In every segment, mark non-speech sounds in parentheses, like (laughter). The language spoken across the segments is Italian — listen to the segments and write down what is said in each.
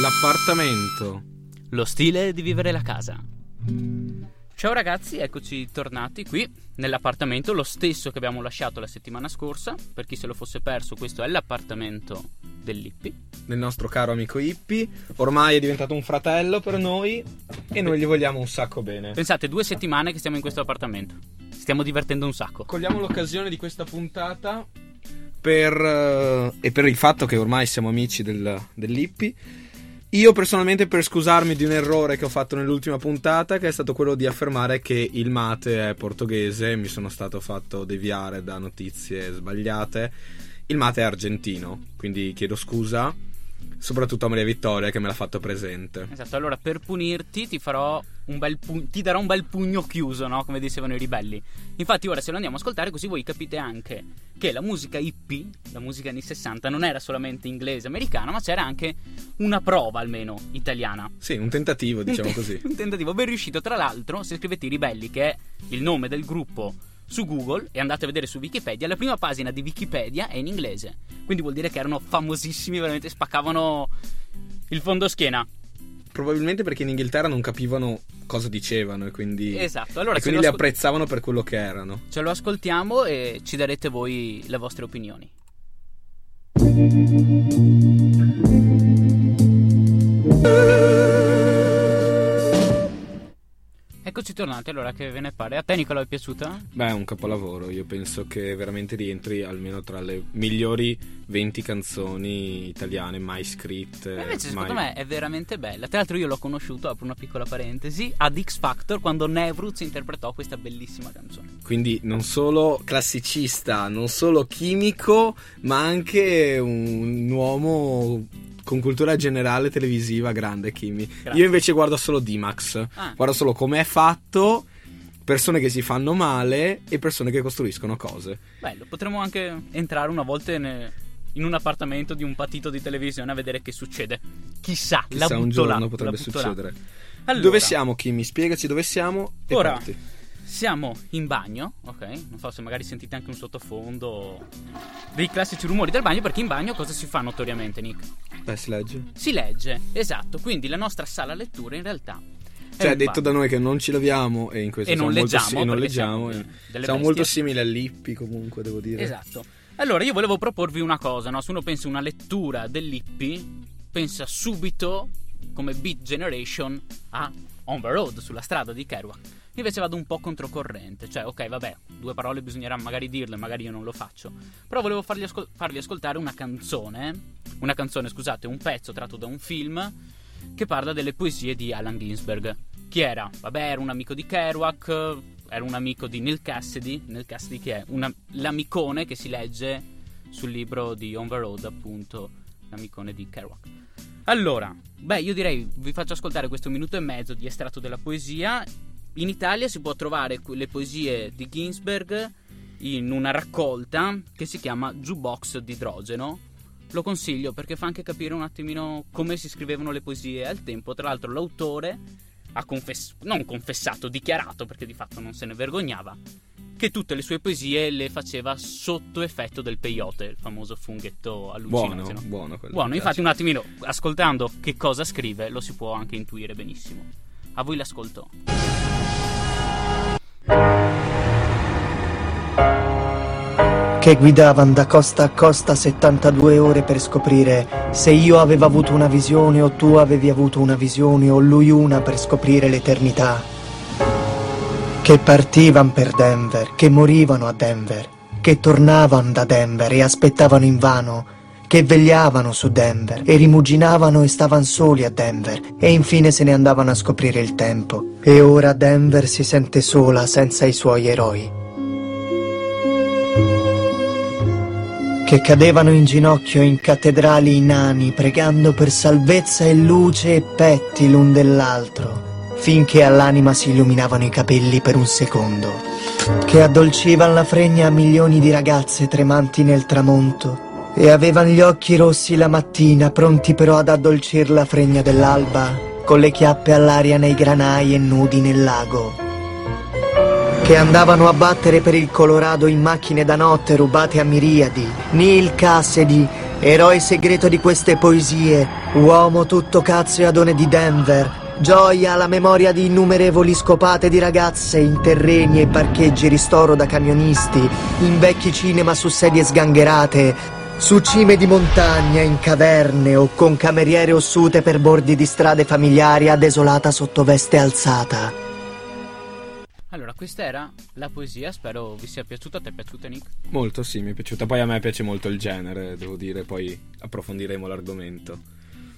L'appartamento. Lo stile di vivere la casa. Ciao ragazzi, eccoci tornati qui nell'appartamento, lo stesso che abbiamo lasciato la settimana scorsa. Per chi se lo fosse perso, questo è l'appartamento dell'Ippi. Del nostro caro amico Ippi. Ormai è diventato un fratello per noi e noi gli vogliamo un sacco bene. Pensate, due settimane che stiamo in questo appartamento. Stiamo divertendo un sacco. Cogliamo l'occasione di questa puntata per, eh, e per il fatto che ormai siamo amici del, dell'Ippi io personalmente per scusarmi di un errore che ho fatto nell'ultima puntata, che è stato quello di affermare che il mate è portoghese, mi sono stato fatto deviare da notizie sbagliate. Il mate è argentino, quindi chiedo scusa soprattutto a Maria Vittoria che me l'ha fatto presente. Esatto, allora per punirti ti farò un bel pu- ti darò un bel pugno chiuso, no? Come dicevano i ribelli. Infatti ora se lo andiamo a ascoltare così voi capite anche che la musica hippie, la musica anni 60 non era solamente inglese, americana, ma c'era anche una prova almeno italiana. Sì, un tentativo, diciamo un te- così. (laughs) Un tentativo ben riuscito, tra l'altro, se scrivete i ribelli che è il nome del gruppo su Google e andate a vedere su Wikipedia, la prima pagina di Wikipedia è in inglese. Quindi vuol dire che erano famosissimi, veramente spaccavano il fondo schiena. Probabilmente perché in Inghilterra non capivano cosa dicevano e quindi, esatto. allora, e quindi li apprezzavano per quello che erano. Ce lo ascoltiamo e ci darete voi le vostre opinioni. (laughs) Eccoci tornati, allora che ve ne pare? A te Nicola è piaciuta? Beh, è un capolavoro, io penso che veramente rientri almeno tra le migliori 20 canzoni italiane mai scritte. Ma invece mai... secondo me è veramente bella. Tra l'altro io l'ho conosciuto, apro una piccola parentesi, ad X Factor quando Nevruz interpretò questa bellissima canzone. Quindi non solo classicista, non solo chimico, ma anche un uomo con cultura generale televisiva grande Kimi. Grazie. Io invece guardo solo D-Max, ah. guardo solo come è fatto, persone che si fanno male e persone che costruiscono cose. Bello, potremmo anche entrare una volta in, in un appartamento di un patito di televisione a vedere che succede. Chissà, Chissà la un giorno là, potrebbe succedere. Allora, dove siamo Kimi? Spiegaci dove siamo e ora, parti. Siamo in bagno, ok? Non so se magari sentite anche un sottofondo dei classici rumori del bagno, perché in bagno cosa si fa notoriamente, Nick? Beh, si legge. Si legge, esatto. Quindi la nostra sala lettura in realtà cioè, detto da noi che non ci laviamo e in questo e non leggiamo, molto, e non leggiamo siamo, siamo molto simili all'Ippi comunque, devo dire. Esatto. Allora, io volevo proporvi una cosa, no? Se uno pensa a una lettura dell'Ippi, pensa subito come Beat Generation a On the Road, sulla strada di Kerouac. Invece vado un po' controcorrente, cioè ok vabbè, due parole bisognerà magari dirle, magari io non lo faccio, però volevo farvi, ascol- farvi ascoltare una canzone, una canzone scusate, un pezzo tratto da un film che parla delle poesie di Allen Ginsberg. Chi era? Vabbè, era un amico di Kerouac, era un amico di Neil Cassidy, Neil Cassidy che è una, l'amicone che si legge sul libro di On the Road appunto, l'amicone di Kerouac. Allora, beh, io direi vi faccio ascoltare questo minuto e mezzo di estratto della poesia in Italia si può trovare le poesie di Ginsberg in una raccolta che si chiama Jukebox d'idrogeno. Lo consiglio perché fa anche capire un attimino come si scrivevano le poesie al tempo. Tra l'altro l'autore ha confessato, non confessato, dichiarato perché di fatto non se ne vergognava, che tutte le sue poesie le faceva sotto effetto del peyote, il famoso funghetto allucinogeno. Buono, buono, quello buono infatti un attimino, ascoltando che cosa scrive, lo si può anche intuire benissimo. A voi l'ascolto. Che guidavano da costa a costa 72 ore per scoprire se io avevo avuto una visione o tu avevi avuto una visione o lui una per scoprire l'eternità. Che partivano per Denver, che morivano a Denver, che tornavano da Denver e aspettavano invano che vegliavano su Denver e rimuginavano e stavano soli a Denver e infine se ne andavano a scoprire il tempo. E ora Denver si sente sola senza i suoi eroi. Che cadevano in ginocchio in cattedrali inani pregando per salvezza e luce e petti l'un dell'altro finché all'anima si illuminavano i capelli per un secondo, che addolcivano la fregna a milioni di ragazze tremanti nel tramonto e avevano gli occhi rossi la mattina, pronti però ad addolcir la fregna dell'alba, con le chiappe all'aria nei granai e nudi nel lago. Che andavano a battere per il Colorado in macchine da notte rubate a miriadi. Neil Cassidy, eroe segreto di queste poesie, uomo tutto cazzo e adone di Denver, Gioia alla memoria di innumerevoli scopate di ragazze in terreni e parcheggi ristoro da camionisti, in vecchi cinema su sedie sgangherate, su cime di montagna, in caverne o con cameriere ossute per bordi di strade familiari a desolata sottoveste alzata. Allora, questa era la poesia, spero vi sia piaciuta. A te è piaciuta, Nick? Molto, sì, mi è piaciuta. Poi a me piace molto il genere, devo dire, poi approfondiremo l'argomento.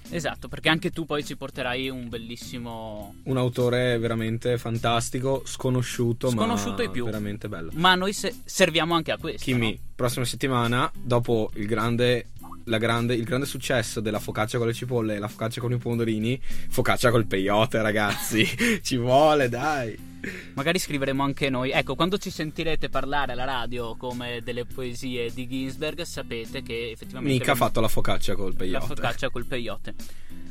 Esatto, perché anche tu poi ci porterai un bellissimo... Un autore veramente fantastico, sconosciuto, sconosciuto ma e più. veramente bello. Ma noi se- serviamo anche a questo. Kimi, no? prossima settimana, dopo il grande, la grande, il grande successo della focaccia con le cipolle e la focaccia con i pomodorini, focaccia col peyote, ragazzi. (laughs) ci vuole, dai. Magari scriveremo anche noi. Ecco, quando ci sentirete parlare alla radio come delle poesie di Ginsberg, sapete che effettivamente. Mica ha fatto la focaccia col peyote. La focaccia col peyote.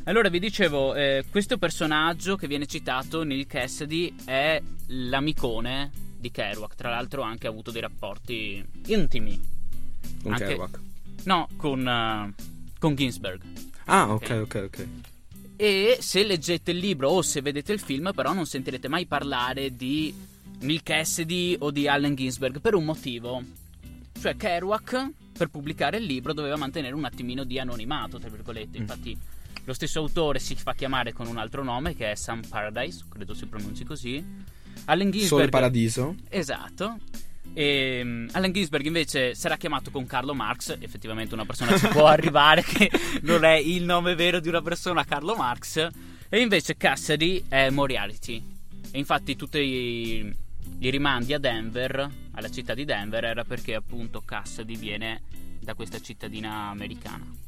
Allora, vi dicevo, eh, questo personaggio che viene citato, Neil Cassidy, è l'amicone di Kerouac. Tra l'altro, ha anche avuto dei rapporti intimi. Con anche- Kerouac. No, con, eh, con Ginsberg. Ah, ok, ok, ok. E se leggete il libro o se vedete il film, però non sentirete mai parlare di Neil Cassidy o di Allen Ginsberg per un motivo. Cioè, Kerouac, per pubblicare il libro, doveva mantenere un attimino di anonimato, tra virgolette. Mm. Infatti, lo stesso autore si fa chiamare con un altro nome, che è Sam Paradise, credo si pronunci così. Allen Ginsberg. Sole Paradiso. Esatto. E um, Allen Ginsberg invece sarà chiamato con Carlo Marx, effettivamente una persona ci può (laughs) arrivare che non è il nome vero di una persona, Carlo Marx, e invece Cassidy è Moriarty. E infatti tutti i, i rimandi a Denver, alla città di Denver, era perché appunto Cassidy viene da questa cittadina americana.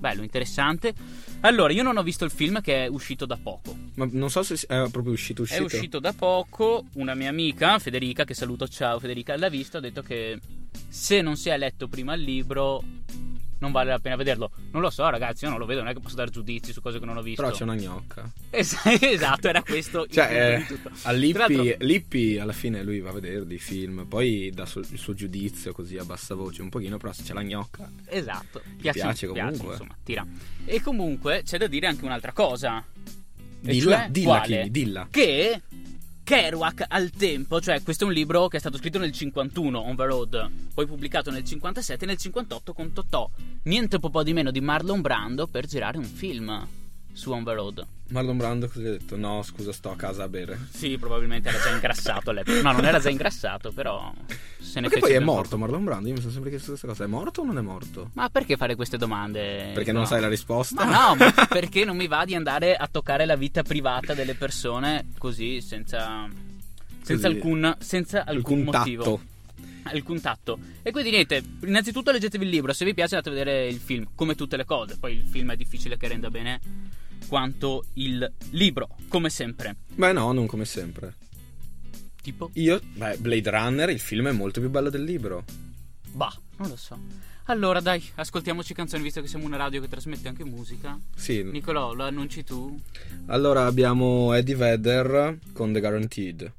Bello, interessante. Allora, io non ho visto il film che è uscito da poco. Ma non so se è proprio uscito, uscito. È uscito da poco, una mia amica, Federica, che saluto, ciao Federica, l'ha visto, ha detto che se non si è letto prima il libro non vale la pena vederlo. Non lo so ragazzi, io non lo vedo, non è che posso dare giudizi su cose che non ho visto. Però c'è una gnocca. Es- (laughs) esatto, era questo Cioè, eh, a Lippi, Lippi alla fine lui va a vedere dei film, poi dà su- il suo giudizio così a bassa voce un pochino, però se c'è la gnocca. Esatto, piace, piace comunque. insomma, tira. E comunque c'è da dire anche un'altra cosa. Dilla, cioè, dilla? Kimi, dilla. Che Kerouac al tempo, cioè questo è un libro che è stato scritto nel 51, On the Road, poi pubblicato nel 57 e nel 58 con Totò, niente po' di meno di Marlon Brando per girare un film su On the Road. Marlon Brando cosa ha detto? No, scusa, sto a casa a bere. Sì, probabilmente era già ingrassato all'epoca. No, non era già ingrassato, però se ne fece poi è morto. Marlon Brando? Io mi sono sempre chiesto questa cosa. È morto o non è morto? Ma perché fare queste domande? Perché non No. sai la risposta? Ma no, ma (laughs) perché non mi va di andare a toccare la vita privata delle persone così senza senza Così. alcun senza alcun, Alcun motivo. tatto. Alcun tatto. E quindi niente, innanzitutto leggetevi il libro, se vi piace andate a vedere il film, come tutte le cose. Poi il film è difficile che renda bene quanto il libro, come sempre. Beh, no, non come sempre. Tipo, Io, beh, Blade Runner, il film è molto più bello del libro. bah, non lo so. Allora, dai, ascoltiamoci canzoni visto che siamo una radio che trasmette anche musica. Sì. Nicolò, lo annunci tu? Allora abbiamo Eddie Vedder con The Guaranteed.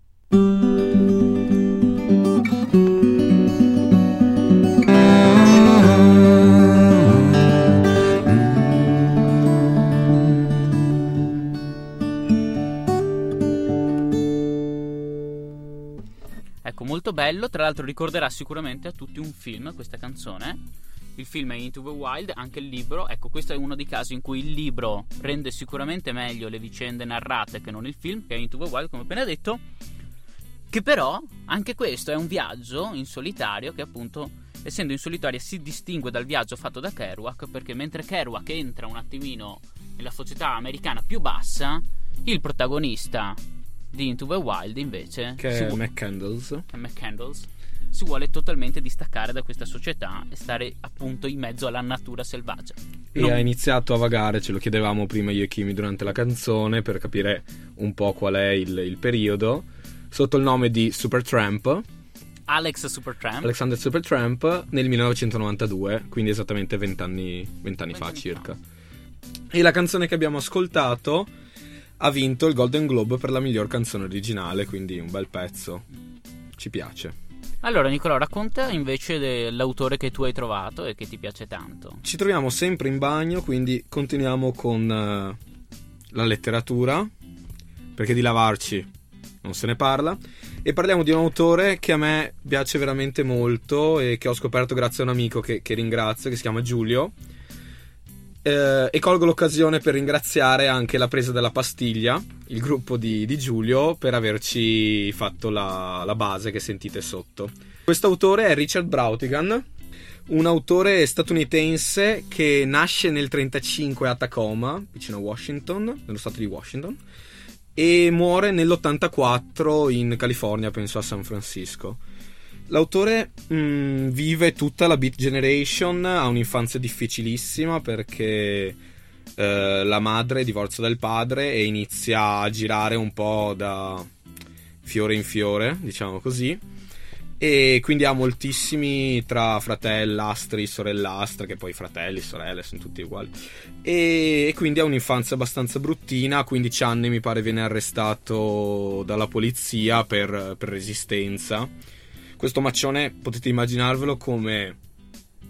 Bello. Tra l'altro, ricorderà sicuramente a tutti un film questa canzone. Il film è Into the Wild, anche il libro. Ecco, questo è uno dei casi in cui il libro rende sicuramente meglio le vicende narrate che non il film, che è Into the Wild, come appena detto. Che però, anche questo è un viaggio in solitario che appunto, essendo in solitaria, si distingue dal viaggio fatto da Kerouac, perché mentre Kerouac entra un attimino nella società americana più bassa, il protagonista di Into the Wild invece Che è McCandles. McCandles si vuole totalmente distaccare da questa società e stare appunto in mezzo alla natura selvaggia. E Non- ha iniziato a vagare, ce lo chiedevamo prima io e Kimi durante la canzone per capire un po' qual è il, il periodo. Sotto il nome di Supertramp, Alex Supertramp. Alexander Supertramp, nel 1992, quindi esattamente 20 anni, 20 anni fa 20 anni circa. E la canzone che abbiamo ascoltato ha vinto il Golden Globe per la miglior canzone originale, quindi un bel pezzo. ci piace. Allora, Nicolò, racconta invece dell'autore che tu hai trovato e che ti piace tanto. Ci troviamo sempre in bagno, quindi continuiamo con eh, la letteratura, perché di lavarci non se ne parla. E parliamo di un autore che a me piace veramente molto e che ho scoperto grazie a un amico che, che ringrazio, che si chiama Giulio. Eh, e colgo l'occasione per ringraziare anche la presa della pastiglia, il gruppo di, di Giulio, per averci fatto la, la base che sentite sotto. Questo autore è Richard Brautigan, un autore statunitense che nasce nel 1935 a Tacoma, vicino a Washington, nello stato di Washington, e muore nell'84 in California, penso a San Francisco. L'autore mh, mm, vive tutta la Beat Generation, ha un'infanzia difficilissima perché eh, la madre divorzia dal padre e inizia a girare un po' da fiore in fiore, diciamo così. E quindi ha moltissimi tra fratellastri, sorellastre, che poi fratelli, sorelle sono tutti uguali. E, quindi ha un'infanzia abbastanza bruttina. A 15 anni mi pare viene arrestato dalla polizia per, per resistenza questo maccione potete immaginarvelo come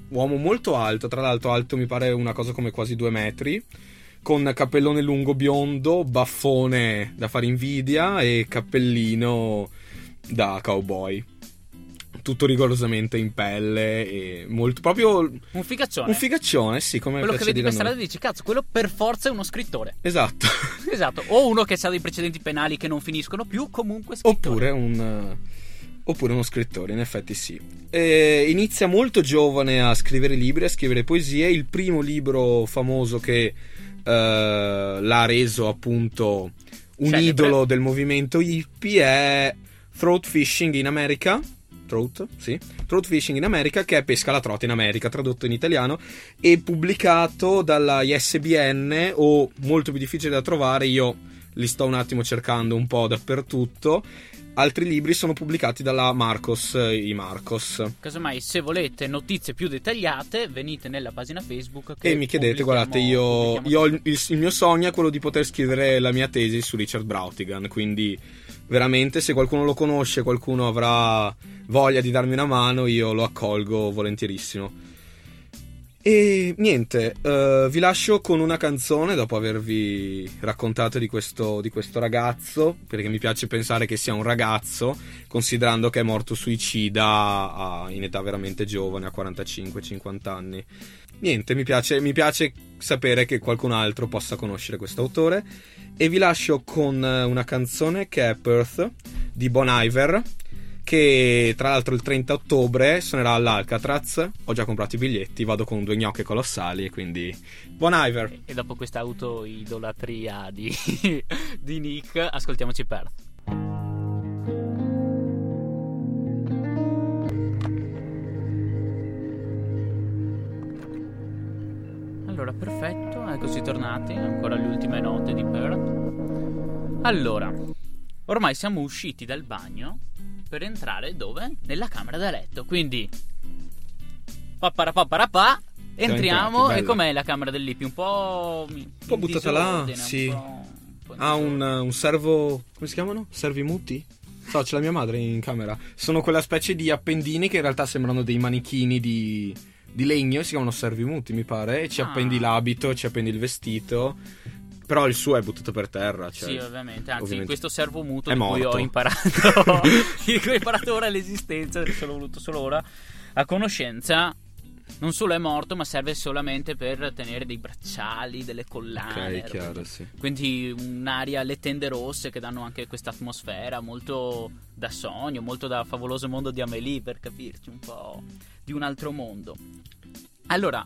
uomo molto alto, tra l'altro alto mi pare una cosa come quasi due metri, con cappellone lungo biondo, baffone da fare invidia e cappellino da cowboy. Tutto rigorosamente in pelle e molto proprio un figaccione. Un figaccione, sì, come quello che vedi per strada e dici cazzo, quello per forza è uno scrittore. Esatto. (laughs) esatto, o uno che ha dei precedenti penali che non finiscono più, comunque scrittore. Oppure un Oppure uno scrittore, in effetti sì. E inizia molto giovane a scrivere libri, a scrivere poesie. Il primo libro famoso che uh, l'ha reso appunto un Celebre. idolo del movimento hippie è Throat Fishing in America. Throat, sì. Throat Fishing in America, che è Pesca alla trota in America, tradotto in italiano, e pubblicato dalla ISBN, o molto più difficile da trovare, io li sto un attimo cercando un po' dappertutto altri libri sono pubblicati dalla Marcos, eh, i Marcos. Casomai, se volete notizie più dettagliate, venite nella pagina Facebook. e mi chiedete, guardate, io, io il, il, il, mio sogno è quello di poter scrivere la mia tesi su Richard Brautigan. Quindi, veramente, se qualcuno lo conosce, qualcuno avrà voglia di darmi una mano, io lo accolgo volentierissimo. E niente, uh, vi lascio con una canzone dopo avervi raccontato di questo, di questo, ragazzo, perché mi piace pensare che sia un ragazzo, considerando che è morto suicida a, in età veramente giovane, a 45-50 anni. Niente, mi piace, mi piace sapere che qualcun altro possa conoscere questo autore. E vi lascio con una canzone che è Perth di Bon Iver che tra l'altro il 30 ottobre suonerà all'Alcatraz. Ho già comprato i biglietti, vado con due gnocche colossali quindi buon Iver. E dopo questa autoidolatria di, (laughs) di Nick, ascoltiamoci Perth. Allora, perfetto, eccoci tornati, ancora le ultime note di Perth. Allora, ormai siamo usciti dal bagno per entrare dove? Nella camera da letto. Quindi papparapapparapà entriamo e com'è la camera del Lippi? Un po' un po' buttata là, sì. Un ha un, un servo come si chiamano? Servimuti? So, c'è la mia madre in camera. Sono quella specie di appendini che in realtà sembrano dei manichini di, di legno, si chiamano servimuti, mi pare, e ci ah. appendi l'abito, ci appendi il vestito però il suo è buttato per terra. Cioè, sì, ovviamente. Anzi, ovviamente. questo servo muto è di morto. cui ho imparato. (laughs) (laughs) di cui ho imparato ora l'esistenza, perché l'ho voluto solo ora. A conoscenza. Non solo è morto, ma serve solamente per tenere dei bracciali, delle collane. Ok, chiaro, sì. Quindi un'aria, le tende rosse che danno anche questa atmosfera molto da sogno, molto da favoloso mondo di Amélie, per capirci un po' di un altro mondo. Allora,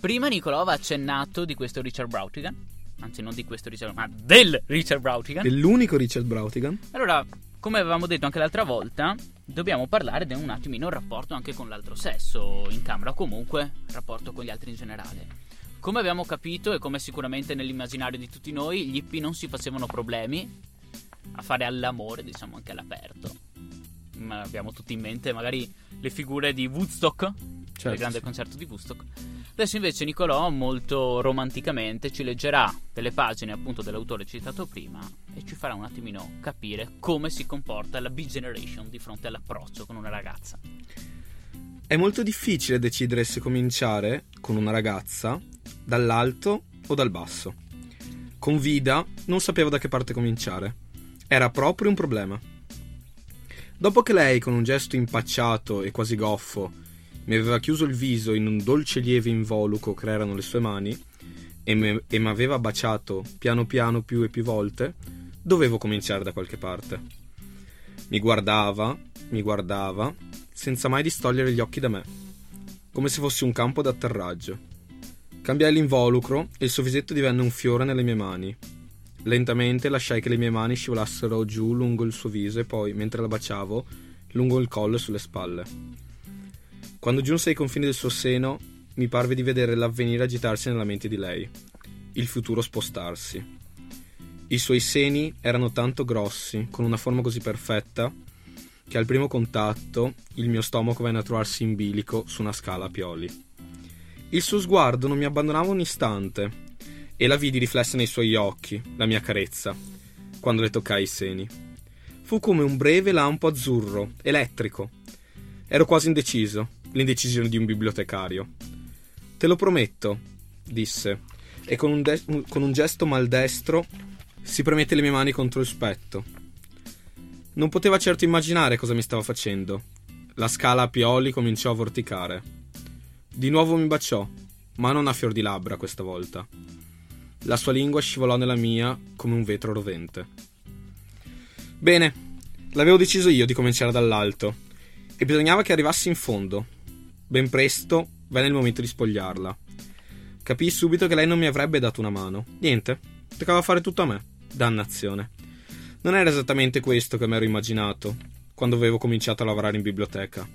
prima Nicolò aveva accennato di questo Richard Brautigan anzi non di questo Richard, ma del Richard Brautigan. Dell'unico Richard Brautigan. Allora, come avevamo detto anche l'altra volta, dobbiamo parlare di un attimino il rapporto anche con l'altro sesso in camera o comunque il rapporto con gli altri in generale. Come abbiamo capito e come sicuramente nell'immaginario di tutti noi, gli hippie non si facevano problemi a fare all'amore, diciamo anche all'aperto. Ma abbiamo tutti in mente magari le figure di Woodstock Certo, del grande sì. concerto di Woodstock. Adesso invece Nicolò molto romanticamente ci leggerà delle pagine appunto dell'autore citato prima e ci farà un attimino capire come si comporta la B-Generation di fronte all'approccio con una ragazza. È molto difficile decidere se cominciare con una ragazza dall'alto o dal basso. Con Vida non sapevo da che parte cominciare. Era proprio un problema. Dopo che lei, con un gesto impacciato e quasi goffo, mi aveva chiuso il viso in un dolce lieve involucro che erano le sue mani e mi aveva baciato piano piano più e più volte, dovevo cominciare da qualche parte. Mi guardava, mi guardava, senza mai distogliere gli occhi da me, come se fossi un campo d'atterraggio. Cambiai l'involucro e il suo visetto divenne un fiore nelle mie mani. Lentamente lasciai che le mie mani scivolassero giù lungo il suo viso e poi, mentre la baciavo, lungo il collo e sulle spalle. Quando giunse ai confini del suo seno, mi parve di vedere l'avvenire agitarsi nella mente di lei, il futuro spostarsi. I suoi seni erano tanto grossi, con una forma così perfetta, che al primo contatto il mio stomaco venne a trovarsi in bilico su una scala a pioli. Il suo sguardo non mi abbandonava un istante e la vidi riflessa nei suoi occhi, la mia carezza, quando le toccai i seni. Fu come un breve lampo azzurro, elettrico. Ero quasi indeciso, l'indecisione di un bibliotecario. Te lo prometto, disse, e con un, de- con un gesto maldestro si premette le mie mani contro il spetto. Non poteva certo immaginare cosa mi stava facendo. La scala a pioli cominciò a vorticare. Di nuovo mi baciò, ma non a fior di labbra questa volta. La sua lingua scivolò nella mia come un vetro rovente. Bene, l'avevo deciso io di cominciare dall'alto e bisognava che arrivassi in fondo. Ben presto venne il momento di spogliarla. Capii subito che lei non mi avrebbe dato una mano. Niente, toccava fare tutto a me. Dannazione. Non era esattamente questo che mi ero immaginato quando avevo cominciato a lavorare in biblioteca.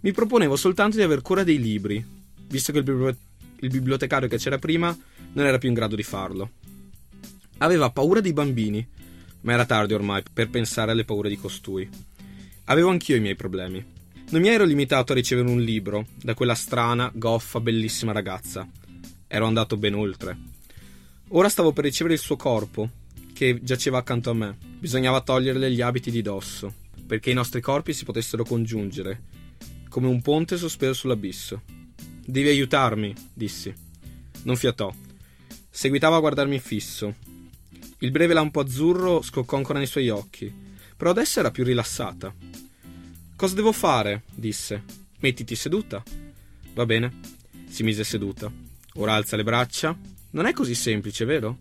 Mi proponevo soltanto di aver cura dei libri, visto che il, bibli- il bibliotecario che c'era prima non era più in grado di farlo. Aveva paura dei bambini, ma era tardi ormai per pensare alle paure di costui. Avevo anch'io i miei problemi. Non mi ero limitato a ricevere un libro da quella strana, goffa, bellissima ragazza. Ero andato ben oltre. Ora stavo per ricevere il suo corpo, che giaceva accanto a me. Bisognava toglierle gli abiti di dosso, perché i nostri corpi si potessero congiungere, come un ponte sospeso sull'abisso. Devi aiutarmi, dissi. Non fiatò. Seguitava a guardarmi fisso. Il breve lampo azzurro scoccò ancora nei suoi occhi, però adesso era più rilassata. Cosa devo fare? disse. Mettiti seduta. Va bene. Si mise seduta. Ora alza le braccia. Non è così semplice, vero?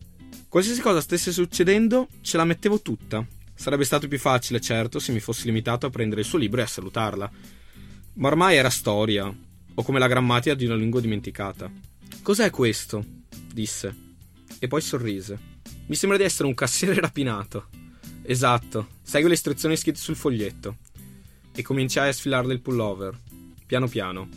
Qualsiasi cosa stesse succedendo, ce la mettevo tutta. Sarebbe stato più facile, certo, se mi fossi limitato a prendere il suo libro e a salutarla. Ma ormai era storia, o come la grammatica di una lingua dimenticata. Cos'è questo? disse. E poi sorrise. Mi sembra di essere un cassiere rapinato. Esatto, segui le istruzioni scritte sul foglietto. E cominciai a sfilarle il pullover. Piano piano.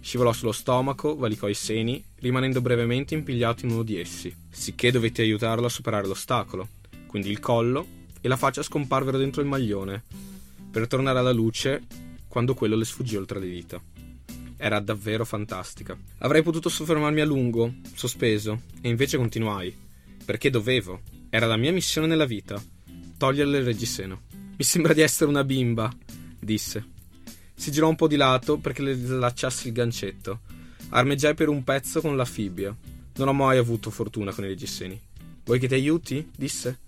Scivolò sullo stomaco, valicò i seni, rimanendo brevemente impigliato in uno di essi, sicché dovetti aiutarlo a superare l'ostacolo. Quindi il collo e la faccia scomparvero dentro il maglione, per tornare alla luce quando quello le sfuggì oltre le dita. Era davvero fantastica. Avrei potuto soffermarmi a lungo, sospeso, e invece continuai, perché dovevo. Era la mia missione nella vita, toglierle il reggiseno. Mi sembra di essere una bimba, disse. Si girò un po' di lato perché le slacciassi il gancetto. Armeggiai per un pezzo con la fibbia. Non ho mai avuto fortuna con i reggiseni. Vuoi che ti aiuti? disse.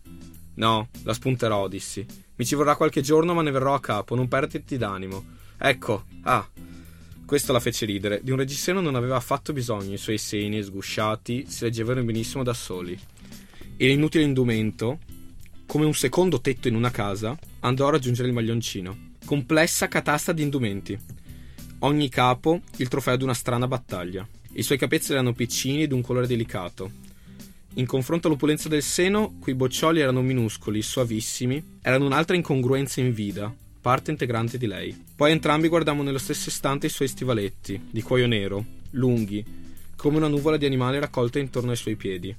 No, la spunterò, dissi. Mi ci vorrà qualche giorno, ma ne verrò a capo, non perderti d'animo. Ecco, ah. Questo la fece ridere. Di un reggiseno non aveva affatto bisogno, i suoi seni sgusciati si leggevano benissimo da soli. E l'inutile indumento, come un secondo tetto in una casa, andò a raggiungere il maglioncino. Complessa catasta di indumenti. Ogni capo il trofeo di una strana battaglia. I suoi capezzoli erano piccini e un colore delicato. In confronto all'opulenza del seno, quei boccioli erano minuscoli, suavissimi, erano un'altra incongruenza in vida, parte integrante di lei. Poi entrambi guardammo nello stesso istante i suoi stivaletti, di cuoio nero, lunghi, come una nuvola di animali raccolta intorno ai suoi piedi.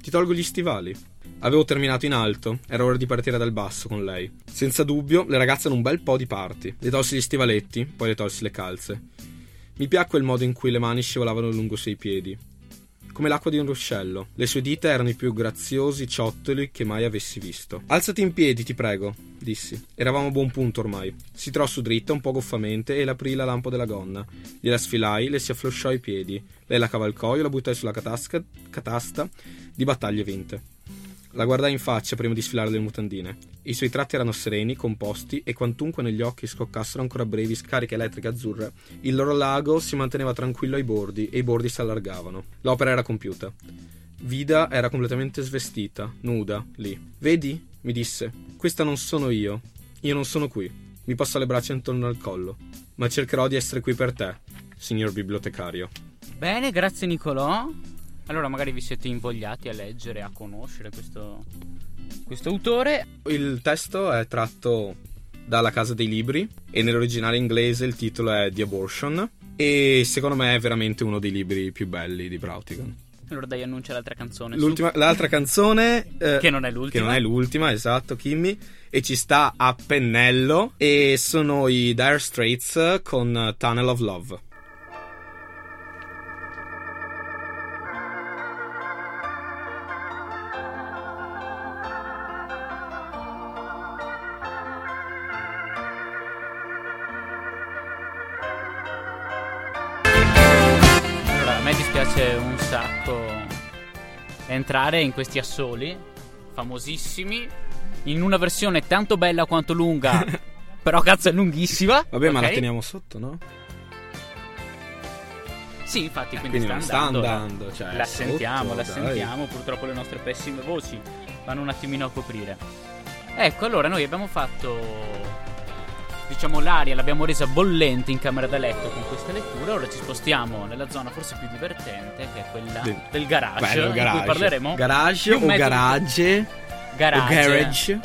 Ti tolgo gli stivali. Avevo terminato in alto, era ora di partire dal basso con lei. Senza dubbio, le ragazze hanno un bel po' di parti. Le tolsi gli stivaletti, poi le tolsi le calze. Mi piacque il modo in cui le mani scivolavano lungo i suoi piedi, come l'acqua di un ruscello. Le sue dita erano i più graziosi ciottoli che mai avessi visto. Alzati in piedi, ti prego, dissi. Eravamo a buon punto ormai. Si trovò su dritta, un po' goffamente, e aprì la lampo della gonna. Gliela sfilai, le si afflosciò ai piedi. Lei la cavalcò, io la buttai sulla catasca, catasta di battaglie vinte. La guardai in faccia prima di sfilare le mutandine. I suoi tratti erano sereni, composti e quantunque negli occhi scoccassero ancora brevi scariche elettriche azzurre, il loro lago si manteneva tranquillo ai bordi e i bordi si allargavano. L'opera era compiuta. Vida era completamente svestita, nuda, lì. Vedi? mi disse. Questa non sono io. Io non sono qui. Mi passò le braccia intorno al collo. Ma cercherò di essere qui per te, signor bibliotecario. Bene, grazie Nicolò. Allora magari vi siete invogliati a leggere, a conoscere questo, questo autore. Il testo è tratto dalla Casa dei Libri e nell'originale inglese il titolo è The Abortion e secondo me è veramente uno dei libri più belli di Brautigan. Allora dai, annuncia l'altra canzone. L'ultima, l'altra canzone eh, che non è l'ultima. Che non è l'ultima, esatto, Kimmy. E ci sta a pennello. E sono i Dire Straits con Tunnel of Love. Entrare in questi assoli famosissimi in una versione tanto bella quanto lunga, (laughs) però cazzo è lunghissima. Vabbè, okay. ma la teniamo sotto, no? Sì, infatti, quindi, quindi sta, andando. sta andando. Cioè, la sotto, sentiamo, la dai. sentiamo. Purtroppo le nostre pessime voci vanno un attimino a coprire. Ecco, allora noi abbiamo fatto diciamo l'aria l'abbiamo resa bollente in camera da letto con questa lettura. Ora ci spostiamo nella zona forse più divertente, che è quella Del- del garage, Bello, garage. cui parleremo Garage di o metodo- garage? garage, O garage?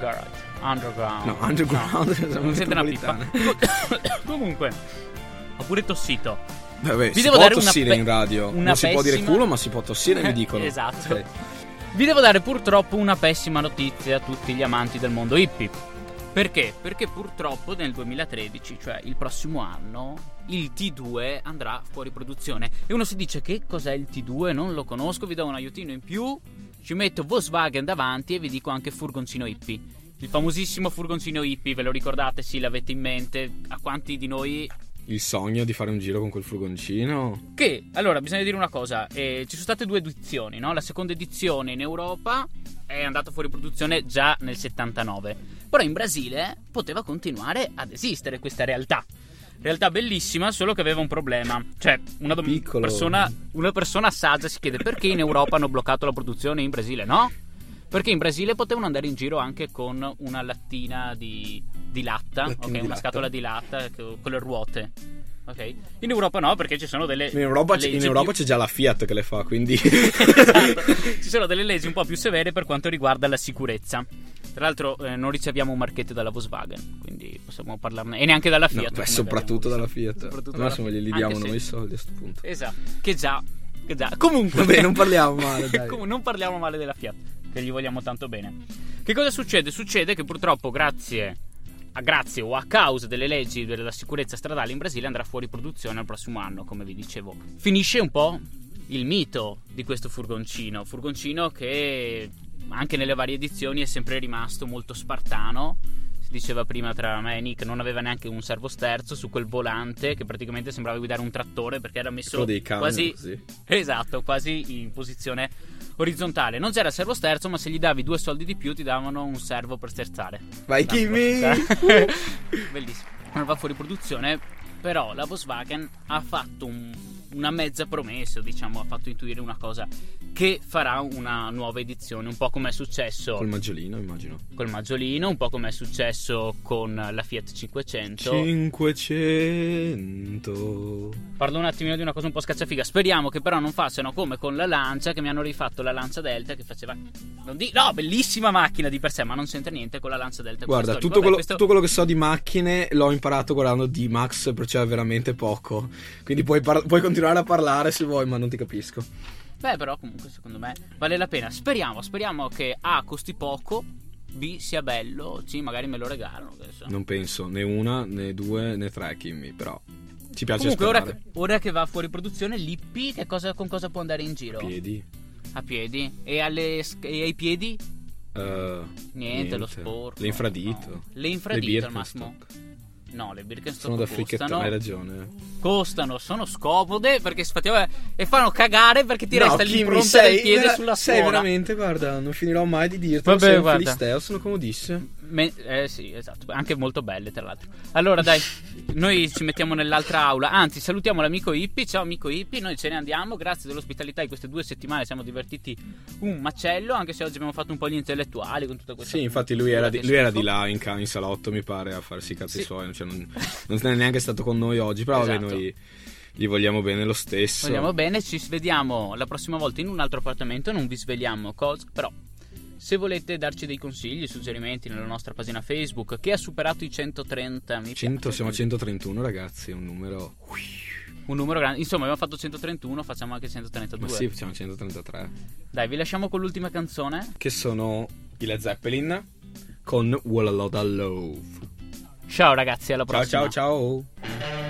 garage, underground. No, underground. No, non sente una pippa. metropolitana. (coughs) Comunque, ho pure tossito. Vabbè, Vi si devo può dare una tossire pe- in radio. una non si può dire pessima- culo, ma si può tossire, mi (laughs) dicono. Esatto. Ok. Vi devo dare purtroppo una pessima notizia a tutti gli amanti del mondo hippie. Perché? Perché purtroppo nel 2013, cioè il prossimo anno, il T2 andrà fuori produzione. E uno si dice che cos'è il T2? Non lo conosco, vi do un aiutino in più. Ci metto Volkswagen davanti e vi dico anche furgoncino hippie. Il famosissimo furgoncino hippie, ve lo ricordate? Sì, l'avete in mente. A quanti di noi Il sogno di fare un giro con quel furgoncino. che, allora, bisogna dire una cosa: eh, ci sono state due edizioni, no? La seconda edizione in Europa è andata fuori produzione già nel 79. Però in Brasile poteva continuare ad esistere questa realtà. Realtà bellissima, solo che aveva un problema. Cioè, una, dom- persona, una persona saggia si chiede perché in Europa hanno bloccato la produzione e in Brasile no? Perché in Brasile potevano andare in giro anche con una lattina di, di latta, Lattina ok? di Una latta. scatola di latta co- con le ruote. Ok? In Europa no, perché ci sono delle In Europa, in Europa più- c'è già la Fiat che le fa, quindi. (laughs) Esatto. (laughs) Ci sono delle leggi un po' più severe per quanto riguarda la sicurezza. Tra l'altro eh, non riceviamo un marchetto dalla Volkswagen, quindi possiamo parlarne. E neanche dalla No, Fiat. beh, come soprattutto dalla. Fiat. Soprattutto massimo Fiat. glieli diamo noi i soldi a sto punto. Esatto. Che già. Che già. Comunque. Vabbè, non parliamo male. (laughs) Comunque, non parliamo male della Fiat, che gli vogliamo tanto bene. Che cosa succede? Succede che purtroppo, grazie. A grazie o a causa delle leggi della sicurezza stradale in Brasile andrà fuori produzione al prossimo anno, come vi dicevo. Finisce un po' il mito di questo furgoncino. Furgoncino che anche nelle varie edizioni è sempre rimasto molto spartano. Si diceva prima tra me e Nick, non aveva neanche un servosterzo su quel volante che praticamente sembrava guidare un trattore perché era messo camion, quasi così. Esatto, quasi in posizione orizzontale. Non c'era servo sterzo, ma se gli davi due soldi di più ti davano un servo per sterzare. Vai, Kimi! (laughs) Bellissimo. Non va fuori produzione, però la Volkswagen ha fatto un- una mezza promessa, diciamo, ha fatto intuire una cosa che farà una nuova edizione, un po' come è successo Col maggiolino, immagino. col Maggiolino, un po' come è successo con la Fiat 500. 500. Parlo un attimino di una cosa un po' scacciafiga. Speriamo che però non facciano come con la Lancia, che mi hanno rifatto la Lancia Delta che faceva. Di... No, bellissima macchina di per sé, ma non c'entra niente con la Lancia Delta. Guarda, tutto storica. quello, Vabbè, questo- tutto quello che so di macchine l'ho imparato guardando D-Max, perciò è veramente poco. Quindi puoi, par- puoi continuare a parlare se vuoi, ma non ti capisco. Beh, però comunque secondo me vale la pena. Speriamo, speriamo che A costi poco, B sia bello, C magari me lo regalano. che ne so. Non penso né una, né due, né tre, Kimmy, però. Ci piace Comunque, ora sperare. che, ora che va fuori produzione, Lippi, che cosa, con cosa può andare in giro? Piedi. A piedi. E, alle e ai piedi? Eh, Niente, lo sporco. L'infradito. No. Le infradito al massimo. No, le Birkenstock Sono da fricchettone, costano. hai ragione. Costano, sono scomode perché effettivamente e fanno cagare perché ti No, resta l'impronta sei del piede vera- sulla Sei suola. veramente, guarda, non finirò mai di dirti. Vabbè, sei un guarda. filisteo, sono comodissime. Me- eh sì, esatto, anche molto belle tra l'altro. Allora dai, noi ci mettiamo nell'altra aula. Anzi, salutiamo l'amico Ippi. Ciao amico Ippi, noi ce ne andiamo. Grazie dell'ospitalità di queste due settimane, siamo divertiti un macello, anche se oggi abbiamo fatto un po' gli intellettuali con tutta questa Sì, infatti lui era, di, lui era di là in, in salotto, mi pare, a farsi i cazzi Sì. suoi. Cioè, non, non è neanche stato con noi oggi, però vabbè, Esatto. noi gli vogliamo bene lo stesso. Vogliamo bene, ci vediamo la prossima volta in un altro appartamento, non vi sveliamo cosa, però se volete darci dei consigli, suggerimenti nella nostra pagina Facebook che ha superato i 130 mi 100, piace, siamo a 131 ragazzi, un numero... un numero grande. Insomma, abbiamo fatto 131, facciamo anche Ma 132. sì, siamo a 133. Dai, vi lasciamo con l'ultima canzone. Che sono i Led Zeppelin con Wall a Lotta Love. Ciao ragazzi, alla Ciao prossima. ciao ciao.